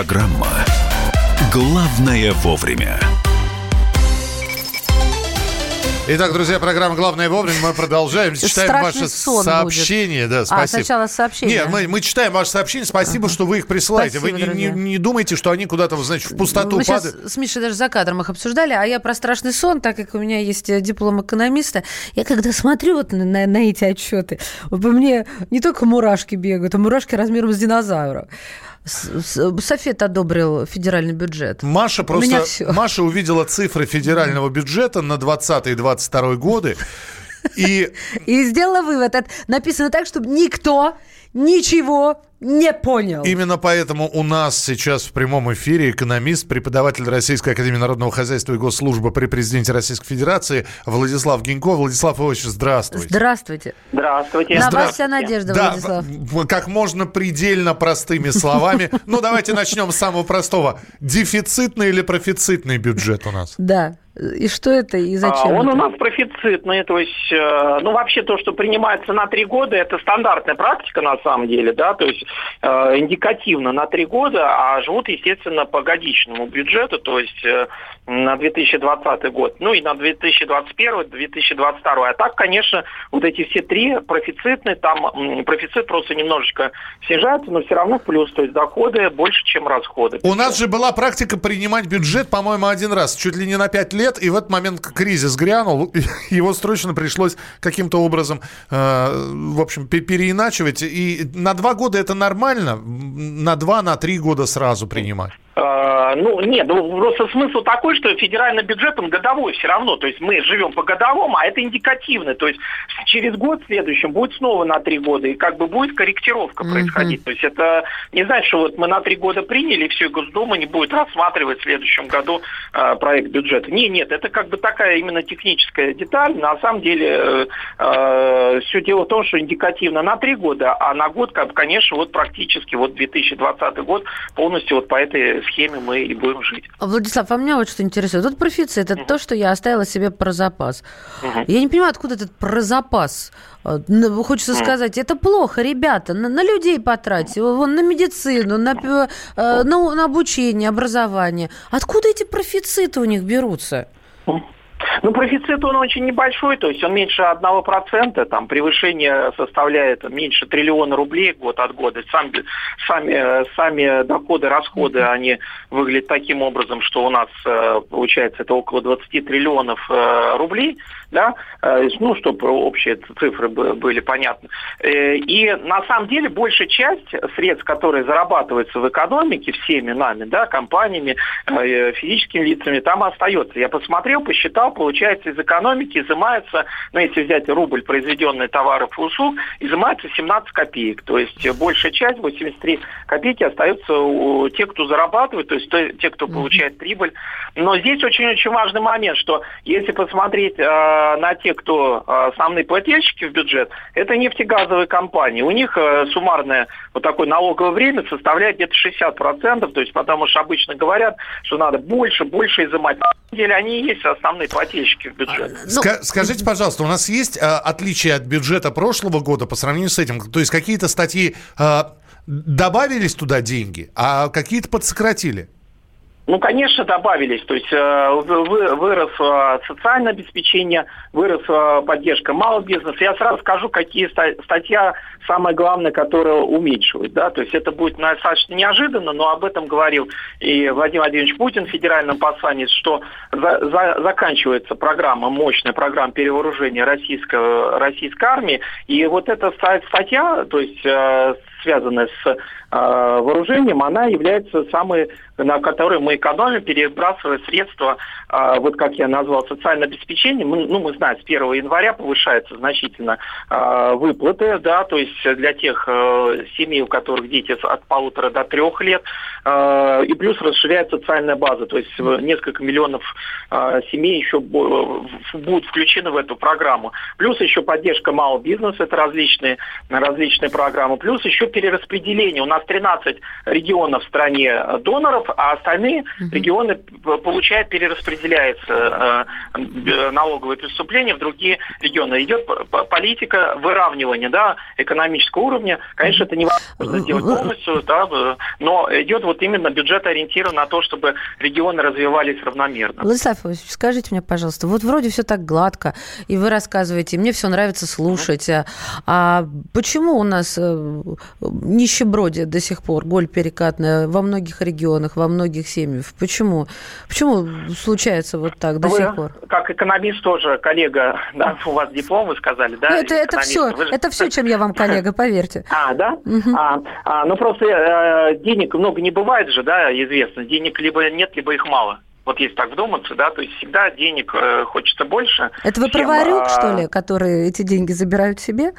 Программа «Главное вовремя». Итак, друзья, программа «Главное вовремя». Мы продолжаем. Читаем ваши сообщения. Да, спасибо. А, сначала сообщения. Нет, мы, мы читаем ваши сообщения. Спасибо, ага. что вы их присылаете. Спасибо, вы не, не, не думайте, что они куда-то, значит, в пустоту мы падают. с Мишей даже за кадром их обсуждали, а я про страшный сон, так как у меня есть э, диплом экономиста, я когда смотрю вот на, на, на эти отчеты, вот по мне не только мурашки бегают, а мурашки размером с динозавра. Софет одобрил федеральный бюджет. Маша просто... Маша увидела цифры федерального бюджета на 20 и 22 годы. И... и сделала вывод. Это написано так, чтобы никто ничего не понял. Именно поэтому у нас сейчас в прямом эфире экономист, преподаватель Российской Академии Народного Хозяйства и Госслужбы при Президенте Российской Федерации Владислав Гинько. Владислав Иванович, здравствуйте. Здравствуйте. Здравствуйте. На Здра... вас вся надежда, да, Владислав. Как можно предельно простыми словами. Ну, давайте начнем с самого простого. Дефицитный или профицитный бюджет у нас? Да. И что это и зачем? Он это? у нас профицитный, то есть, э, ну вообще то, что принимается на три года, это стандартная практика на самом деле, да, то есть э, индикативно на три года, а живут, естественно, по годичному бюджету, то есть э, на 2020 год, ну и на 2021-2022. А так, конечно, вот эти все три профицитные, там профицит просто немножечко снижается, но все равно плюс, то есть доходы больше, чем расходы. У нас же была практика принимать бюджет, по-моему, один раз, чуть ли не на пять лет, и в этот момент кризис грянул, его срочно пришлось каким-то образом, э, в общем, переиначивать. И на два года это нормально, на два, на три года сразу принимать. А, ну, нет, ну, просто смысл такой, что федеральный бюджет, он годовой все равно. То есть мы живем по годовому, а это индикативно. То есть через год следующим будет снова на три года, и как бы будет корректировка mm-hmm. происходить. То есть это не значит, что вот мы на три года приняли, и все, и Госдума не будет рассматривать в следующем году э, проект бюджета. Не, нет, это как бы такая именно техническая деталь. На самом деле э, э, все дело в том, что индикативно на три года, а на год, как, конечно, вот практически вот 2020 год полностью вот по этой схеме мы и будем жить. Владислав, а меня вот что интересует. Вот профицит – это угу. то, что я оставила себе про запас. Угу. Я не понимаю, откуда этот про запас. Э, хочется угу. сказать, это плохо, ребята, на, на людей потратьте, вон, на медицину, на, э, на, на обучение, образование. Откуда эти профициты у них берутся? Ну, профицит он очень небольшой, то есть он меньше 1%, там превышение составляет меньше триллиона рублей год от года. Сам, сами, сами доходы, расходы, они выглядят таким образом, что у нас, э, получается, это около 20 триллионов э, рублей, да, э, ну, чтобы общие цифры были понятны. И на самом деле большая часть средств, которые зарабатываются в экономике всеми нами, да, компаниями, физическими лицами, там остается. Я посмотрел, посчитал, получается, из экономики изымается, ну, если взять рубль произведенный товаров и услуг, изымается 17 копеек. То есть большая часть, 83 копейки, остается у тех, кто зарабатывает, то есть те, кто получает прибыль. Но здесь очень-очень важный момент, что если посмотреть э, на тех, кто э, основные плательщики в бюджет, это нефтегазовые компании. У них э, суммарное вот такое налоговое время составляет где-то 60%, то есть потому что обычно говорят, что надо больше, больше изымать. На самом деле они и есть основные плательщики в бюджете. А, ну... Скажите, пожалуйста, у нас есть э, отличие от бюджета прошлого года по сравнению с этим? То есть какие-то статьи э, добавились туда деньги, а какие-то подсократили? Ну, конечно, добавились. То есть э, вырос э, социальное обеспечение, вырос э, поддержка малого бизнеса. Я сразу скажу, какие статья самое главное, которая уменьшилась. Да? То есть это будет достаточно неожиданно, но об этом говорил и Владимир Владимирович Путин в федеральном послании, что за, за, заканчивается программа, мощная программа перевооружения российской, российской армии. И вот эта статья, то есть связанная с вооружением, она является самой, на которой мы экономим, перебрасывая средства, э, вот как я назвал, социальное обеспечение. Мы, ну, мы знаем, с 1 января повышаются значительно э, выплаты, да, то есть для тех э, семей, у которых дети от полутора до трех лет, э, и плюс расширяется социальная база, то есть несколько миллионов семей еще будут включены в эту программу. Плюс еще поддержка малого бизнеса, это различные, различные программы, плюс еще перераспределение. У нас 13 регионов в стране доноров а остальные регионы получают, перераспределяется э, налоговые преступления в другие регионы. Идет политика выравнивания да, экономического уровня. Конечно, это невозможно сделать полностью, да, но идет вот именно бюджет ориентирован на то, чтобы регионы развивались равномерно. Владислав Ильич, скажите мне, пожалуйста, вот вроде все так гладко, и вы рассказываете, мне все нравится слушать, а, а почему у нас э, нищебродие до сих пор, голь перекатная во многих регионах, во многих семьях? Почему? Почему случается вот так до вы, сих пор? Как экономист тоже, коллега, да, у вас диплом, вы сказали, да? Ну, это, это все, же... это все, чем я вам коллега, поверьте. А, да? Угу. А, а, ну просто э, денег много не бывает же, да, известно. Денег либо нет, либо их мало. Вот если так вдуматься, да, то есть всегда денег э, хочется больше. Это вы чем, про Варюк, а... что ли, которые эти деньги забирают себе?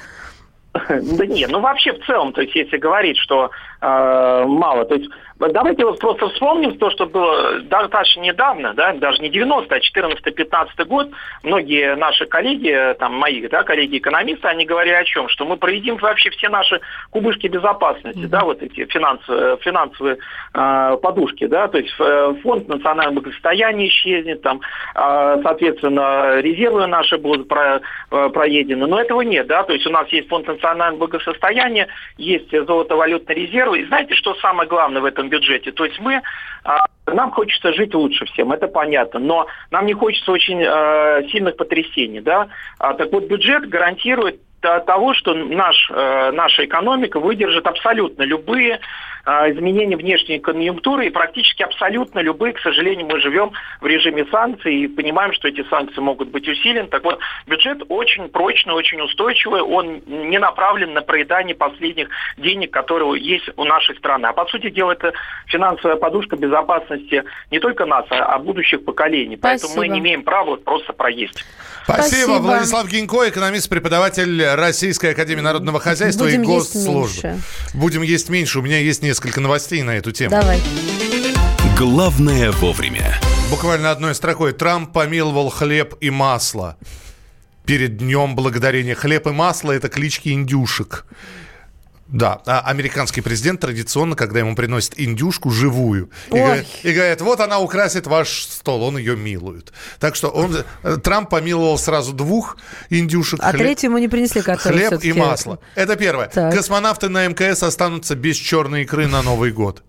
Да нет, ну вообще в целом, то есть если говорить, что э, мало, то есть Давайте вот просто вспомним то, что было достаточно недавно, да, даже не 90 а 14-15 год. Многие наши коллеги, там, мои да, коллеги-экономисты, они говорили о чем? Что мы проедим вообще все наши кубышки безопасности, mm-hmm. да, вот эти финансовые, финансовые э, подушки, да, то есть э, фонд национального благосостояния исчезнет, там, э, соответственно, резервы наши будут про, э, проедены, но этого нет, да, то есть у нас есть фонд национального благосостояния, есть золотовалютный резерв, и знаете, что самое главное в этом бюджете. То есть мы а, нам хочется жить лучше всем, это понятно, но нам не хочется очень э, сильных потрясений, да. А, так вот бюджет гарантирует того, что наш, наша экономика выдержит абсолютно любые изменения внешней конъюнктуры и практически абсолютно любые, к сожалению, мы живем в режиме санкций и понимаем, что эти санкции могут быть усилены. Так вот, бюджет очень прочный, очень устойчивый, он не направлен на проедание последних денег, которые есть у нашей страны. А по сути дела, это финансовая подушка безопасности не только нас, а будущих поколений. Спасибо. Поэтому мы не имеем права просто проесть. Спасибо. Спасибо. Владислав Гинько, экономист, преподаватель Российской Академии Народного Хозяйства Будем и госслужбы. Будем есть меньше. У меня есть несколько новостей на эту тему. Давай. Главное вовремя. Буквально одной строкой. Трамп помиловал хлеб и масло. Перед днем благодарения. Хлеб и масло – это клички индюшек. Да, а американский президент традиционно, когда ему приносят индюшку живую, и говорит, и говорит, вот она украсит ваш стол, он ее милует. Так что он, э, Трамп помиловал сразу двух индюшек. А хлеб, третью ему не принесли, который Хлеб и масло. Это первое. Так. Космонавты на МКС останутся без черной икры на Новый год.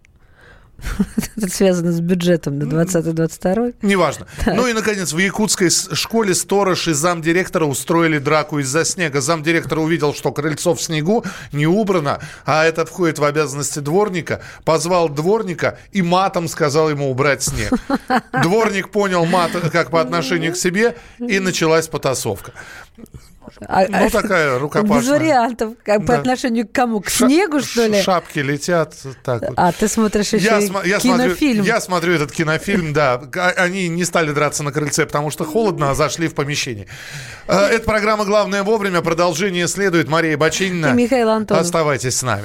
Это связано с бюджетом на 20-22? Неважно. Ну и, наконец, в якутской школе сторож и замдиректора устроили драку из-за снега. Замдиректора увидел, что крыльцо в снегу не убрано, а это входит в обязанности дворника. Позвал дворника и матом сказал ему убрать снег. Дворник понял мат как по отношению к себе, и началась потасовка. А, ну, такая рукопашная. Без вариантов. Как, да. По отношению к кому? К Ша- снегу, что ли? Шапки летят. Так вот. А, ты смотришь еще я, см- я кинофильм. Смотрю, я смотрю этот кинофильм, да. Они не стали драться на крыльце, потому что холодно, а зашли в помещение. Э, это программа «Главное вовремя». Продолжение следует. Мария Бочинина. И Михаил Антонов. Оставайтесь с нами.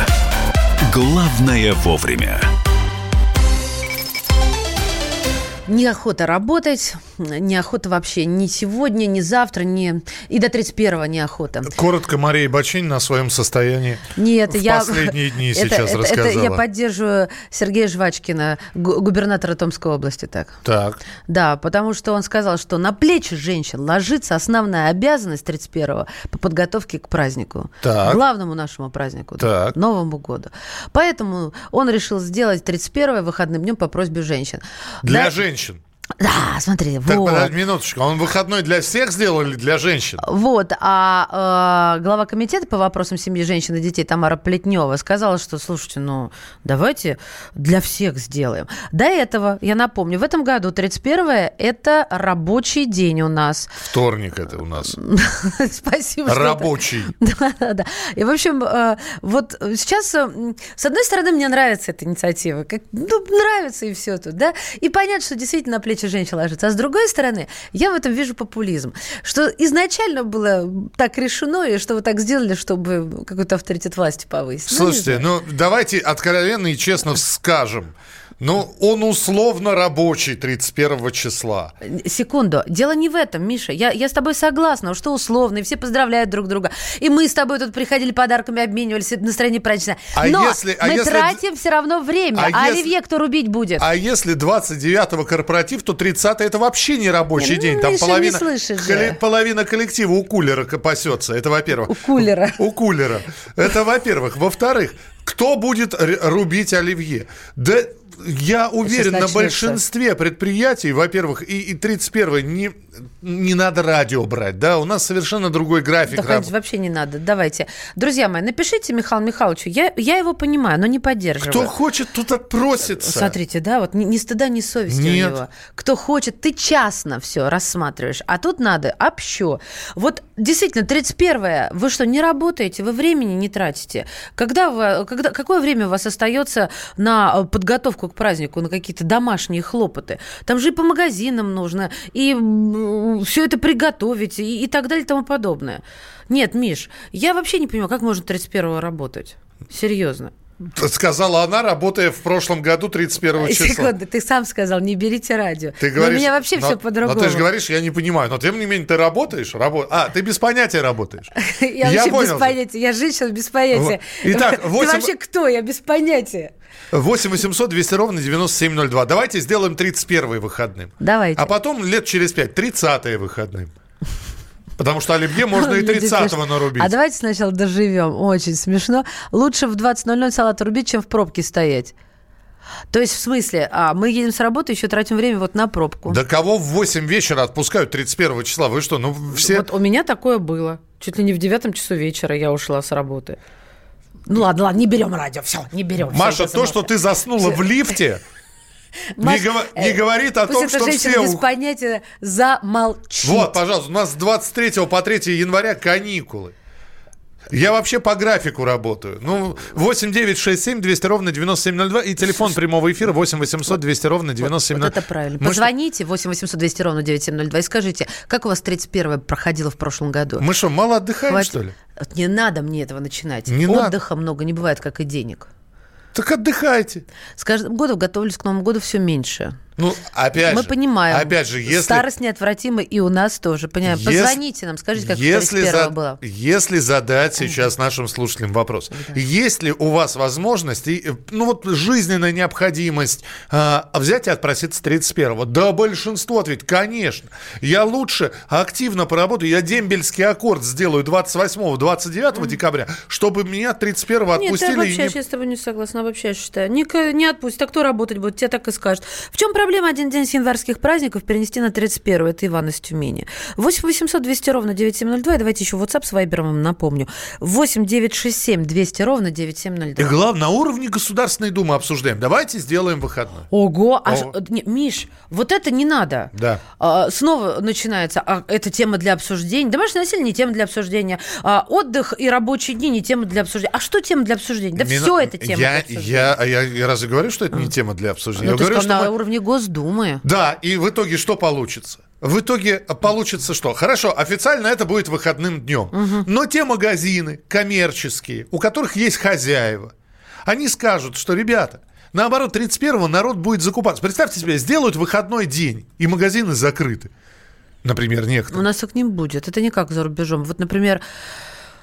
«Главное вовремя». Неохота работать, неохота вообще ни сегодня, ни завтра, ни... и до 31-го неохота. Коротко Мария Бачинина о своем состоянии Нет, в я... последние дни это, сейчас это, рассказала. Это я поддерживаю Сергея Жвачкина, губернатора Томской области, так. Так. Да, потому что он сказал, что на плечи женщин ложится основная обязанность 31-го по подготовке к празднику. Так. Главному нашему празднику. Так. Новому году. Поэтому он решил сделать 31-е выходным днем по просьбе женщин. Для да, женщин. Да, смотри, Так, вот. подожди, минуточку. Он выходной для всех сделал или для женщин? Вот, а э, глава комитета по вопросам семьи, женщин и детей Тамара Плетнева сказала, что, слушайте, ну, давайте для всех сделаем. До этого, я напомню, в этом году 31 это рабочий день у нас. Вторник это у нас. Спасибо. Рабочий. Да, да, да. И, в общем, э, вот сейчас, э, с одной стороны, мне нравится эта инициатива. Как, ну, нравится и все тут, да. И понятно, что действительно на плечи женщин ложится. А с другой стороны, я в этом вижу популизм. Что изначально было так решено, и что вы так сделали, чтобы какой-то авторитет власти повысить. Ну, Слушайте, знаю. ну давайте откровенно и честно скажем. Ну, он условно рабочий 31 числа. Секунду. Дело не в этом, Миша. Я, я с тобой согласна, что условно, и все поздравляют друг друга. И мы с тобой тут приходили подарками, обменивались, настроение праздничное. А Но если- а мы если- тратим все равно время. А А, если- оливье кто рубить будет? А если 29-го корпоратив, то 30 это вообще не рабочий Не, ну, день. Там Миша, половина, коле- половина коллектива у кулера пасется. Это во-первых. У кулера. У кулера. Это во-первых. Во-вторых, кто будет рубить оливье? Да я уверен, на большинстве предприятий, во-первых, и, и 31 не, не надо радио брать, да, у нас совершенно другой график. Да, вообще не надо. Давайте. Друзья мои, напишите Михаилу Михайловичу. Я, я его понимаю, но не поддерживаю. Кто хочет, тут отпросится. Смотрите, да, вот ни, ни стыда, ни совести Нет. у него. Кто хочет, ты частно все рассматриваешь, а тут надо общо. Вот действительно, 31-е, вы что, не работаете, вы времени не тратите? Когда вы, когда, какое время у вас остается на э, подготовку к празднику, на какие-то домашние хлопоты? Там же и по магазинам нужно, и все это приготовить, и, и так далее, и тому подобное. Нет, Миш, я вообще не понимаю, как можно 31-го работать? Серьезно. Сказала она, работая в прошлом году 31 числа. Секунду, ты сам сказал, не берите радио. Ты Но говоришь, у меня вообще но- все по-другому. Но ты же говоришь, я не понимаю. Но тем не менее, ты работаешь? Рабо... А, ты без понятия работаешь. Я, вообще понял. без понятия. Я женщина без понятия. Итак, Ты восемь- вообще кто? Я без понятия. 8 800 200 ровно 9702. Давайте сделаем 31 выходным. Давайте. А потом лет через 5 30 выходным. Потому что оливье можно и Люди 30-го пишут, нарубить. А давайте сначала доживем. Очень смешно. Лучше в 20.00 салат рубить, чем в пробке стоять. То есть, в смысле, а, мы едем с работы, еще тратим время вот на пробку. Да кого в 8 вечера отпускают 31 числа? Вы что, ну все... Вот у меня такое было. Чуть ли не в девятом часу вечера я ушла с работы. Ну ладно, ладно, не берем радио, все, не берем. Маша, я то, что ты заснула в лифте, Маш, гово- э, не говорит о том, что все... без понятия замолчит. Вот, пожалуйста, у нас с 23 по 3 января каникулы. Я вообще по графику работаю. Ну, 8 9 6 7 200 ровно 9702 и телефон прямого эфира 8 800 200 ровно 9702. Вот это правильно. Мы, Позвоните 8 800 200 ровно 9702 и скажите, как у вас 31 проходило в прошлом году? мы что, мало отдыхаем, Хватит- что ли? Вот Не надо мне этого начинать. Не надо. Отдыха много не бывает, как и денег. Так отдыхайте. С каждым годом готовлюсь к Новому году все меньше. Ну, опять Мы же, понимаем. Опять же, если... Старость неотвратима и у нас тоже. Понимаем. Если- Позвоните нам, скажите, как если, 31 за- было. если задать сейчас нашим слушателям вопрос, есть ли у вас возможность, и, э, ну вот жизненная необходимость а, взять и отпроситься 31-го? Да, большинство ответит, конечно. Я лучше активно поработаю, я дембельский аккорд сделаю 28-29 декабря, чтобы меня 31-го Нет, отпустили. я и вообще, не- я с тобой не согласна, вообще я считаю. Не, не отпустит, а кто работать будет, тебе так и скажут. В чем проблема один день с январских праздников перенести на 31 Это Иван из Тюмени. 8 800 200 ровно 9702. И давайте еще WhatsApp с Вайбером вам напомню. 8 967 200 ровно И 9702. главное, на уровне Государственной Думы обсуждаем. Давайте сделаем выходной. Ого, аж, О. э, не, Миш, вот это не надо. Да. А, снова начинается, а, это тема для обсуждения. Домашнее насилие не тема для обсуждения. А, отдых и рабочие дни не тема для обсуждения. А что тема для обсуждения? Да Мина- все это тема я, для обсуждения. я, а я, я разве говорю, что это не тема для обсуждения? Ну, я ты говорю, сказал, что на мы- уровне Госдумы. Да, и в итоге что получится? В итоге получится что? Хорошо, официально это будет выходным днем. Но те магазины коммерческие, у которых есть хозяева, они скажут, что, ребята, наоборот, 31-го народ будет закупаться. Представьте себе, сделают выходной день, и магазины закрыты. Например, У некоторые. нас так не будет. Это не как за рубежом. Вот, например,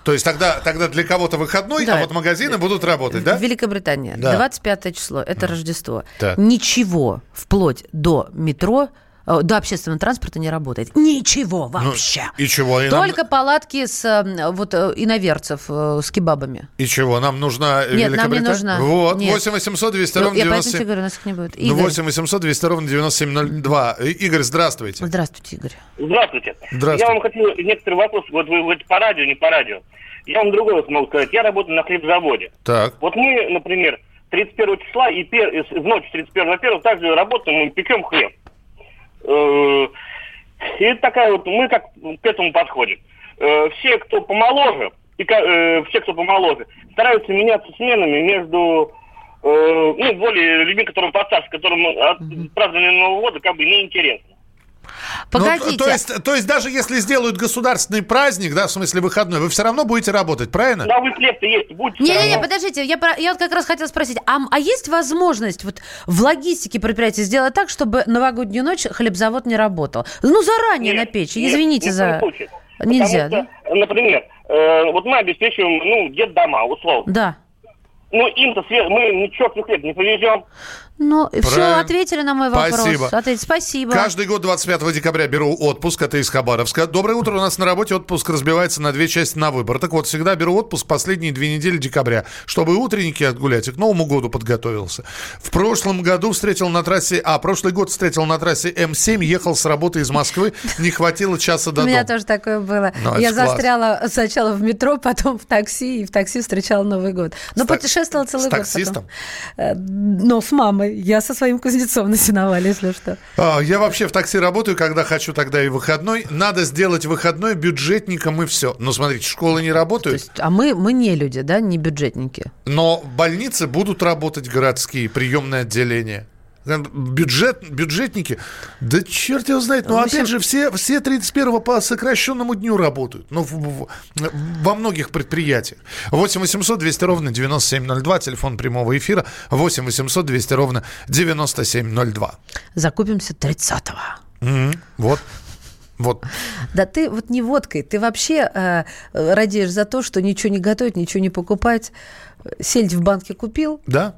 То есть тогда, тогда для кого-то выходной, Да. а вот магазины будут работать, да? Великобритания, Да. 25 число, это Рождество. Так. Ничего вплоть до метро до общественного транспорта не работает. Ничего Ну, вообще. и чего? И нам- Только палатки с э, вот э, иноверцев э, с кебабами. И чего? Нам нужна Нет, нам не Великобритания? нужна. Вот, Нет. 8 800 200 Ну, ровно я поэтому 97... тебе говорю, нас их не будет. Ну, Игорь. 8 800 200 ровно 9702. И- Игорь, здравствуйте. Здравствуйте, Игорь. Здравствуйте. Здравствуйте. Я вам хотел некоторые вопросы, вот вы говорите по радио, не по радио. Я вам другое смогу сказать. Я работаю на хлебзаводе. Так. Вот мы, например, 31 числа и пер... в ночь 31 на 1 также работаем и пекем хлеб. Э, И такая вот, мы как к этому подходим. Э, Все, кто помоложе, и э, все, кто помоложе, стараются меняться сменами между ну, более людьми, которые постарше, которым от празднования Нового года как бы неинтересно. Ну, Погодите. то, есть, то есть даже если сделают государственный праздник, да, в смысле выходной, вы все равно будете работать, правильно? Да, вы хлеб-то есть, будьте. Не-не-не, подождите, я, про- я вот как раз хотела спросить, а, а есть возможность вот в логистике предприятия сделать так, чтобы новогоднюю ночь хлебзавод не работал? Ну, заранее Нет, на печь, нет, извините ни в за... случае. Нельзя, Потому что, Например, э, вот мы обеспечиваем, ну, где дома, условно. Да. Ну, им-то све- мы ничего хлеб не повезем. Ну, все, Правильно. ответили на мой вопрос. Спасибо. Ответили. Спасибо. Каждый год 25 декабря беру отпуск, это из Хабаровска. Доброе утро, у нас на работе отпуск разбивается на две части на выбор. Так вот, всегда беру отпуск последние две недели декабря, чтобы утренники отгулять, и к Новому году подготовился. В прошлом году встретил на трассе, а, прошлый год встретил на трассе М7, ехал с работы из Москвы, не хватило часа до У меня дома. тоже такое было. Ну, Я застряла сначала в метро, потом в такси, и в такси встречала Новый год. Но С путешествовала целый с год. таксистом? потом. Э, Но с мамой. Я со своим кузнецом на сеновале, если что. А, Я вообще в такси работаю, когда хочу, тогда и выходной. Надо сделать выходной бюджетникам и все. Но смотрите, школы не работают, есть, а мы, мы не люди, да, не бюджетники. но больницы будут работать городские, приемные отделения. Бюджет, бюджетники, да черт его знает. Но В опять же, все, все 31 по сокращенному дню работают. Ну, в- в- во многих предприятиях. 8 800 200 ровно 9702, телефон прямого эфира. 8 800 200 ровно 9702. Закупимся 30-го. Мгм. Вот. Вот. Да ты вот не водкой, ты вообще э, радеешь за то, что ничего не готовить, ничего не покупать. Сельдь в банке купил, Да?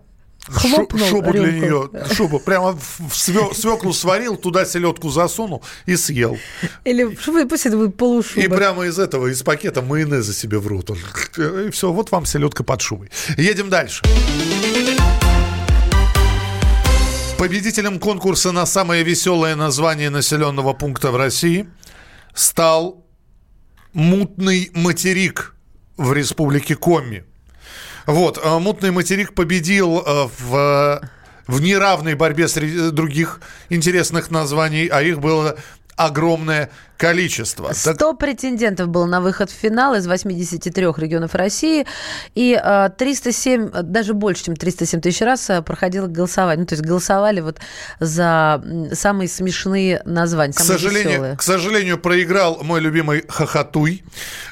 Хлопнул Шу- шубу для рюмку. нее, шубу. Прямо в све- свеклу сварил, туда селедку засунул и съел. или пусть это будет полушуба. И прямо из этого, из пакета майонеза себе в рот. И все, вот вам селедка под шубой. Едем дальше. Победителем конкурса на самое веселое название населенного пункта в России стал мутный материк в республике Коми. Вот, э, мутный материк победил э, в, в неравной борьбе среди других интересных названий, а их было огромное количество. Так- 100 претендентов было на выход в финал из 83 регионов России, и э, 307, э, даже больше, чем 307 тысяч раз э, проходило голосование. Ну, то есть голосовали вот за самые смешные названия, к самые сожалению, веселые. к сожалению, проиграл мой любимый Хохотуй.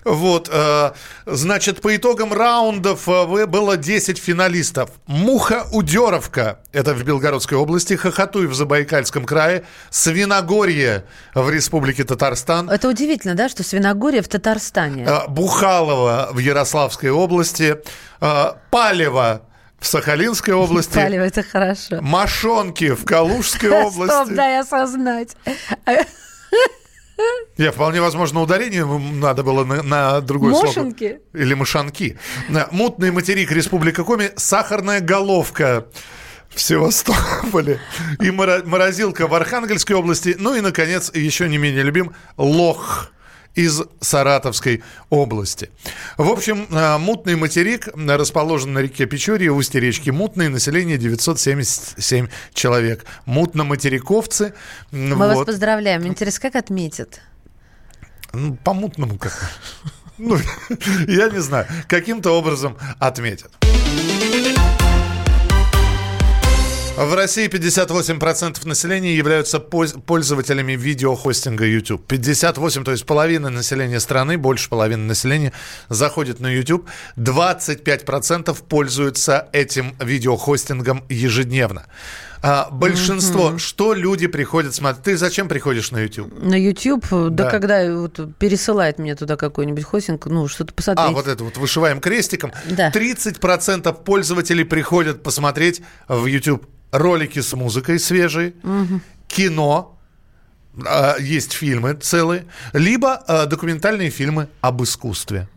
Вот, э, значит, по итогам раундов было 10 финалистов. Муха Удеровка, это в Белгородской области, Хохотуй в Забайкальском крае, Свиногорье в Республике Татарстан, Это удивительно, да, что Свиногория в Татарстане. э, Бухалово в Ярославской области, э, Палево в Сахалинской области, Палево, это хорошо. Машонки в Калужской области. Стоп, дай осознать. Я вполне возможно ударение надо было на, на другой слог. Мошенки? Или мышанки. Мутный материк Республика Коми, сахарная головка в Севастополе и морозилка в Архангельской области. Ну и, наконец, еще не менее любим, лох из Саратовской области. В общем, а, мутный материк расположен на реке Печорье, устье речки Мутной, население 977 человек. Мутно-материковцы. Мы вас вот. поздравляем. Интересно, как отметят? Ну, по-мутному как Ну, я не знаю. Каким-то образом отметят. В России 58% населения являются польз- пользователями видеохостинга YouTube. 58, то есть половина населения страны, больше половины населения заходит на YouTube. 25% пользуются этим видеохостингом ежедневно. А, большинство, что люди приходят смотреть? Ты зачем приходишь на YouTube? На YouTube, да, Да. когда вот пересылает мне туда какой-нибудь хостинг, ну, что-то посмотреть. А, вот это вот вышиваем крестиком. Да. 30% пользователей приходят посмотреть в YouTube ролики с музыкой свежие, кино, э, есть фильмы целые, либо э, документальные фильмы об искусстве.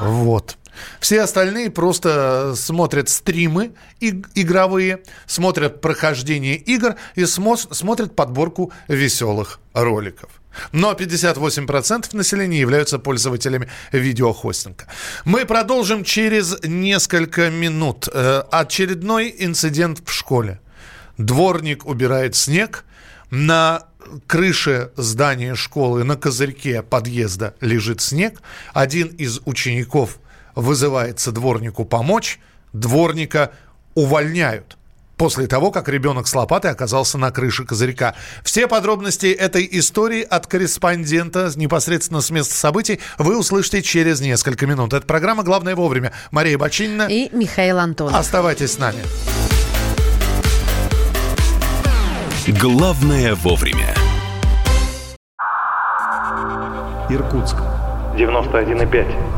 Вот. Все остальные просто смотрят стримы иг- игровые, смотрят прохождение игр и смо- смотрят подборку веселых роликов. Но 58% населения являются пользователями видеохостинга. Мы продолжим через несколько минут. Э, очередной инцидент в школе. Дворник убирает снег, на крыше здания школы, на козырьке подъезда лежит снег. Один из учеников вызывается дворнику помочь, дворника увольняют после того, как ребенок с лопатой оказался на крыше козырька. Все подробности этой истории от корреспондента непосредственно с места событий вы услышите через несколько минут. Это программа «Главное вовремя». Мария Бочинина. И Михаил Антонов. Оставайтесь с нами. Главное вовремя. Иркутск. 91,5.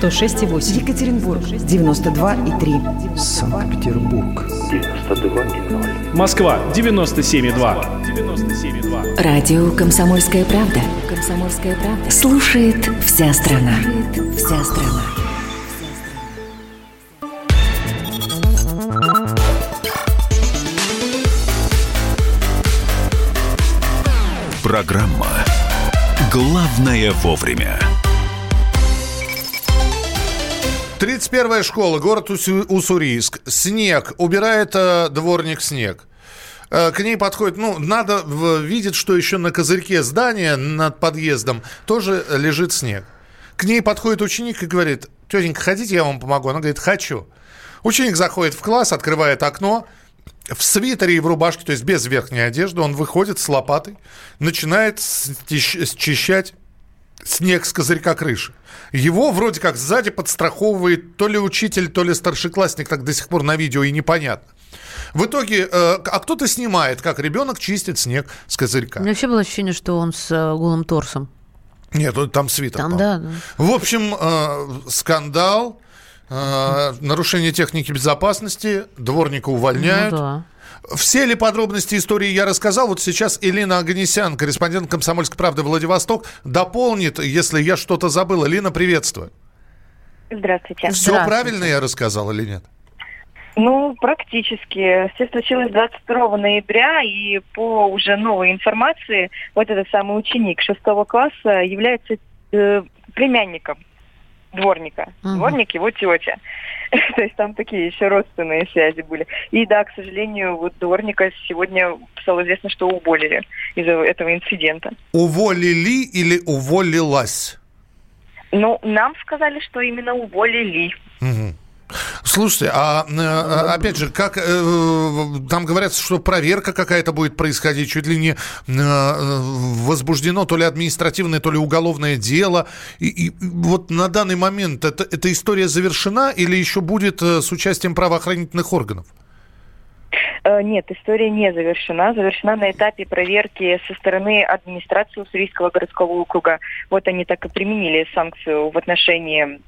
106,8. Екатеринбург 92,3. Санкт-Петербург. 92,0. Москва 97,2. 97,2. Радио «Комсомольская правда». «Комсомольская правда». Слушает вся страна. Слушает вся страна. Программа «Главное вовремя». 31-я школа, город Уссурийск. Снег. Убирает э, дворник снег. Э, К ней подходит, ну, надо в- видеть, что еще на козырьке здания над подъездом тоже лежит снег. К ней подходит ученик и говорит, тетенька, хотите, я вам помогу? Она говорит, хочу. Ученик заходит в класс, открывает окно, в свитере и в рубашке, то есть без верхней одежды, он выходит с лопатой, начинает счищать снег с козырька крыши. Его вроде как сзади подстраховывает то ли учитель, то ли старшеклассник, так до сих пор на видео и непонятно. В итоге, э, а кто-то снимает, как ребенок чистит снег с У козырька. меня вообще было ощущение, что он с э, голым торсом. Нет, ну, там свитер. Там, да, да. В общем, э, скандал, э, нарушение техники безопасности, дворника увольняют. Ну да. Все ли подробности истории я рассказал? Вот сейчас Элина Аганесян, корреспондент «Комсомольской правды» Владивосток, дополнит, если я что-то забыл. Элина, приветствую. Здравствуйте. Все правильно я рассказал или нет? Ну, практически. Все случилось 22 ноября, и по уже новой информации, вот этот самый ученик шестого класса является э, племянником дворника. Мгм. Дворник его тетя. То есть там такие еще родственные связи были. И да, к сожалению, вот дворника сегодня стало известно, что уволили из-за этого инцидента. Уволили или уволилась? Ну, нам сказали, что именно уволили. Мгм. Слушайте, а э, опять же, как э, там говорят, что проверка какая-то будет происходить, чуть ли не э, возбуждено то ли административное, то ли уголовное дело. И, и вот на данный момент это, эта история завершена или еще будет с участием правоохранительных органов? Нет, история не завершена. Завершена на этапе проверки со стороны администрации Уссурийского городского округа. Вот они так и применили санкцию в отношении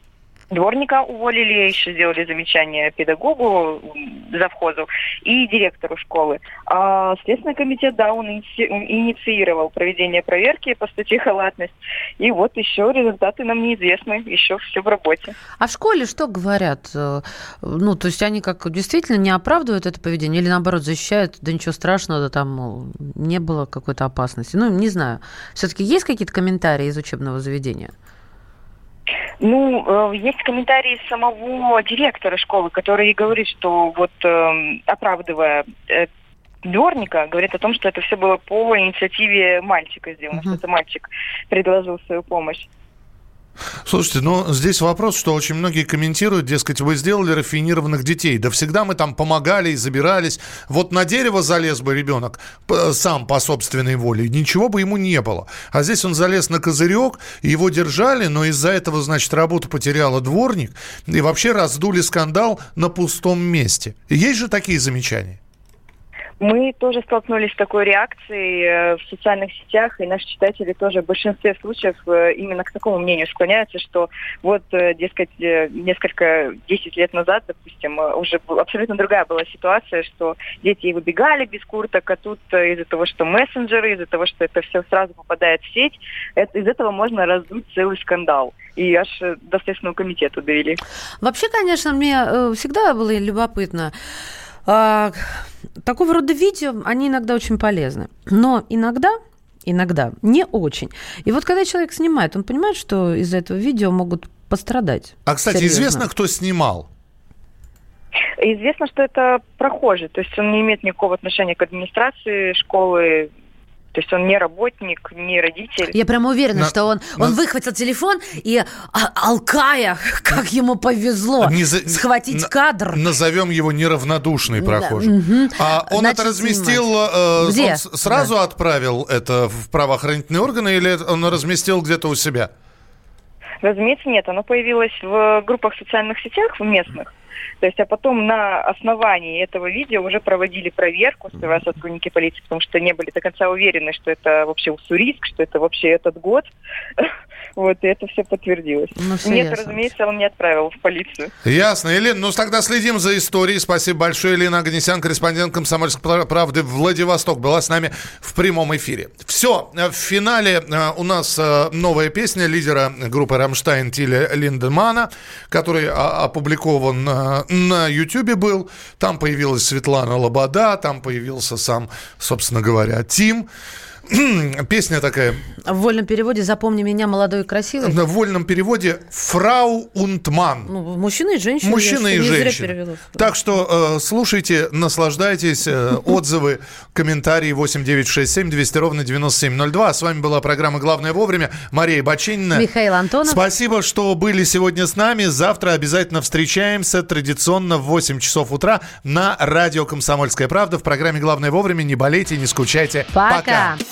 дворника уволили, еще сделали замечание педагогу, завхозу и директору школы. А Следственный комитет, да, он иници- инициировал проведение проверки по статье халатность. И вот еще результаты нам неизвестны, еще все в работе. А в школе что говорят? Э, Ну, то есть они как действительно не оправдывают это поведение или наоборот защищают, да ничего страшного, да там не было какой-то опасности. Ну, не знаю. Все-таки есть какие-то комментарии из учебного заведения? Ну, э, есть комментарии самого директора школы, который говорит, что вот эм, оправдывая э, дворника, говорит о том, что это все было по инициативе мальчика сделано, что это мальчик предложил свою помощь. Слушайте, ну здесь вопрос, что очень многие комментируют, дескать, вы сделали рафинированных детей. Да всегда мы там помогали и забирались. Вот на дерево залез бы ребенок сам по собственной воле, ничего бы ему не было. А здесь он залез на козырек, его держали, но из-за этого, значит, работу потеряла дворник. И вообще раздули скандал на пустом месте. Есть же такие замечания? Мы тоже столкнулись с такой реакцией э, в социальных сетях, и наши читатели тоже в большинстве случаев э, именно к такому мнению склоняются, что вот, э, дескать, несколько, 10 лет назад, допустим, уже абсолютно другая была ситуация, что дети выбегали без курток, а тут из-за того, что мессенджеры, из-за того, что это все сразу попадает в сеть, это, из этого можно раздуть целый скандал. И аж до Следственного комитета довели. Вообще, конечно, мне всегда было любопытно, а, такого рода видео, они иногда очень полезны. Но иногда иногда не очень. И вот когда человек снимает, он понимает, что из-за этого видео могут пострадать. А, кстати, серьезно. известно, кто снимал? Известно, что это прохожий, то есть он не имеет никакого отношения к администрации школы, то есть он не работник, не родитель. Я прямо уверена, на, что он, на... он выхватил телефон и, а, алкая, как ему повезло, не за... схватить на... кадр. Назовем его неравнодушный прохожий. Угу. А он Значит, это разместил, э, Где? он сразу да. отправил это в правоохранительные органы или он разместил где-то у себя? Разумеется, нет. Оно появилось в группах социальных сетях в местных. То есть, а потом на основании этого видео уже проводили проверку сперва сотрудники полиции, потому что не были до конца уверены, что это вообще уссурийск, что это вообще этот год. Вот, и это все подтвердилось. Ну, все Нет, ясно. разумеется, он не отправил в полицию. Ясно. Елена, ну тогда следим за историей. Спасибо большое. Елена Агнесян, корреспондент «Комсомольской правды» Владивосток, была с нами в прямом эфире. Все. В финале э, у нас э, новая песня лидера группы «Рамштайн» Тиля Линдемана, который опубликован э, на Ютьюбе был. Там появилась Светлана Лобода, там появился сам, собственно говоря, Тим. Песня такая. В вольном переводе «Запомни меня, молодой и красивый». В вольном переводе «Фрау Унтман». Ну, мужчина и женщина. Мужчина и женщина. Так что э, слушайте, наслаждайтесь. Э, отзывы, комментарии 8967 200 ровно 9702. А с вами была программа «Главное вовремя». Мария Бачинина. Михаил Антонов. Спасибо, что были сегодня с нами. Завтра обязательно встречаемся традиционно в 8 часов утра на радио «Комсомольская правда» в программе «Главное вовремя». Не болейте, не скучайте. Пока. Пока.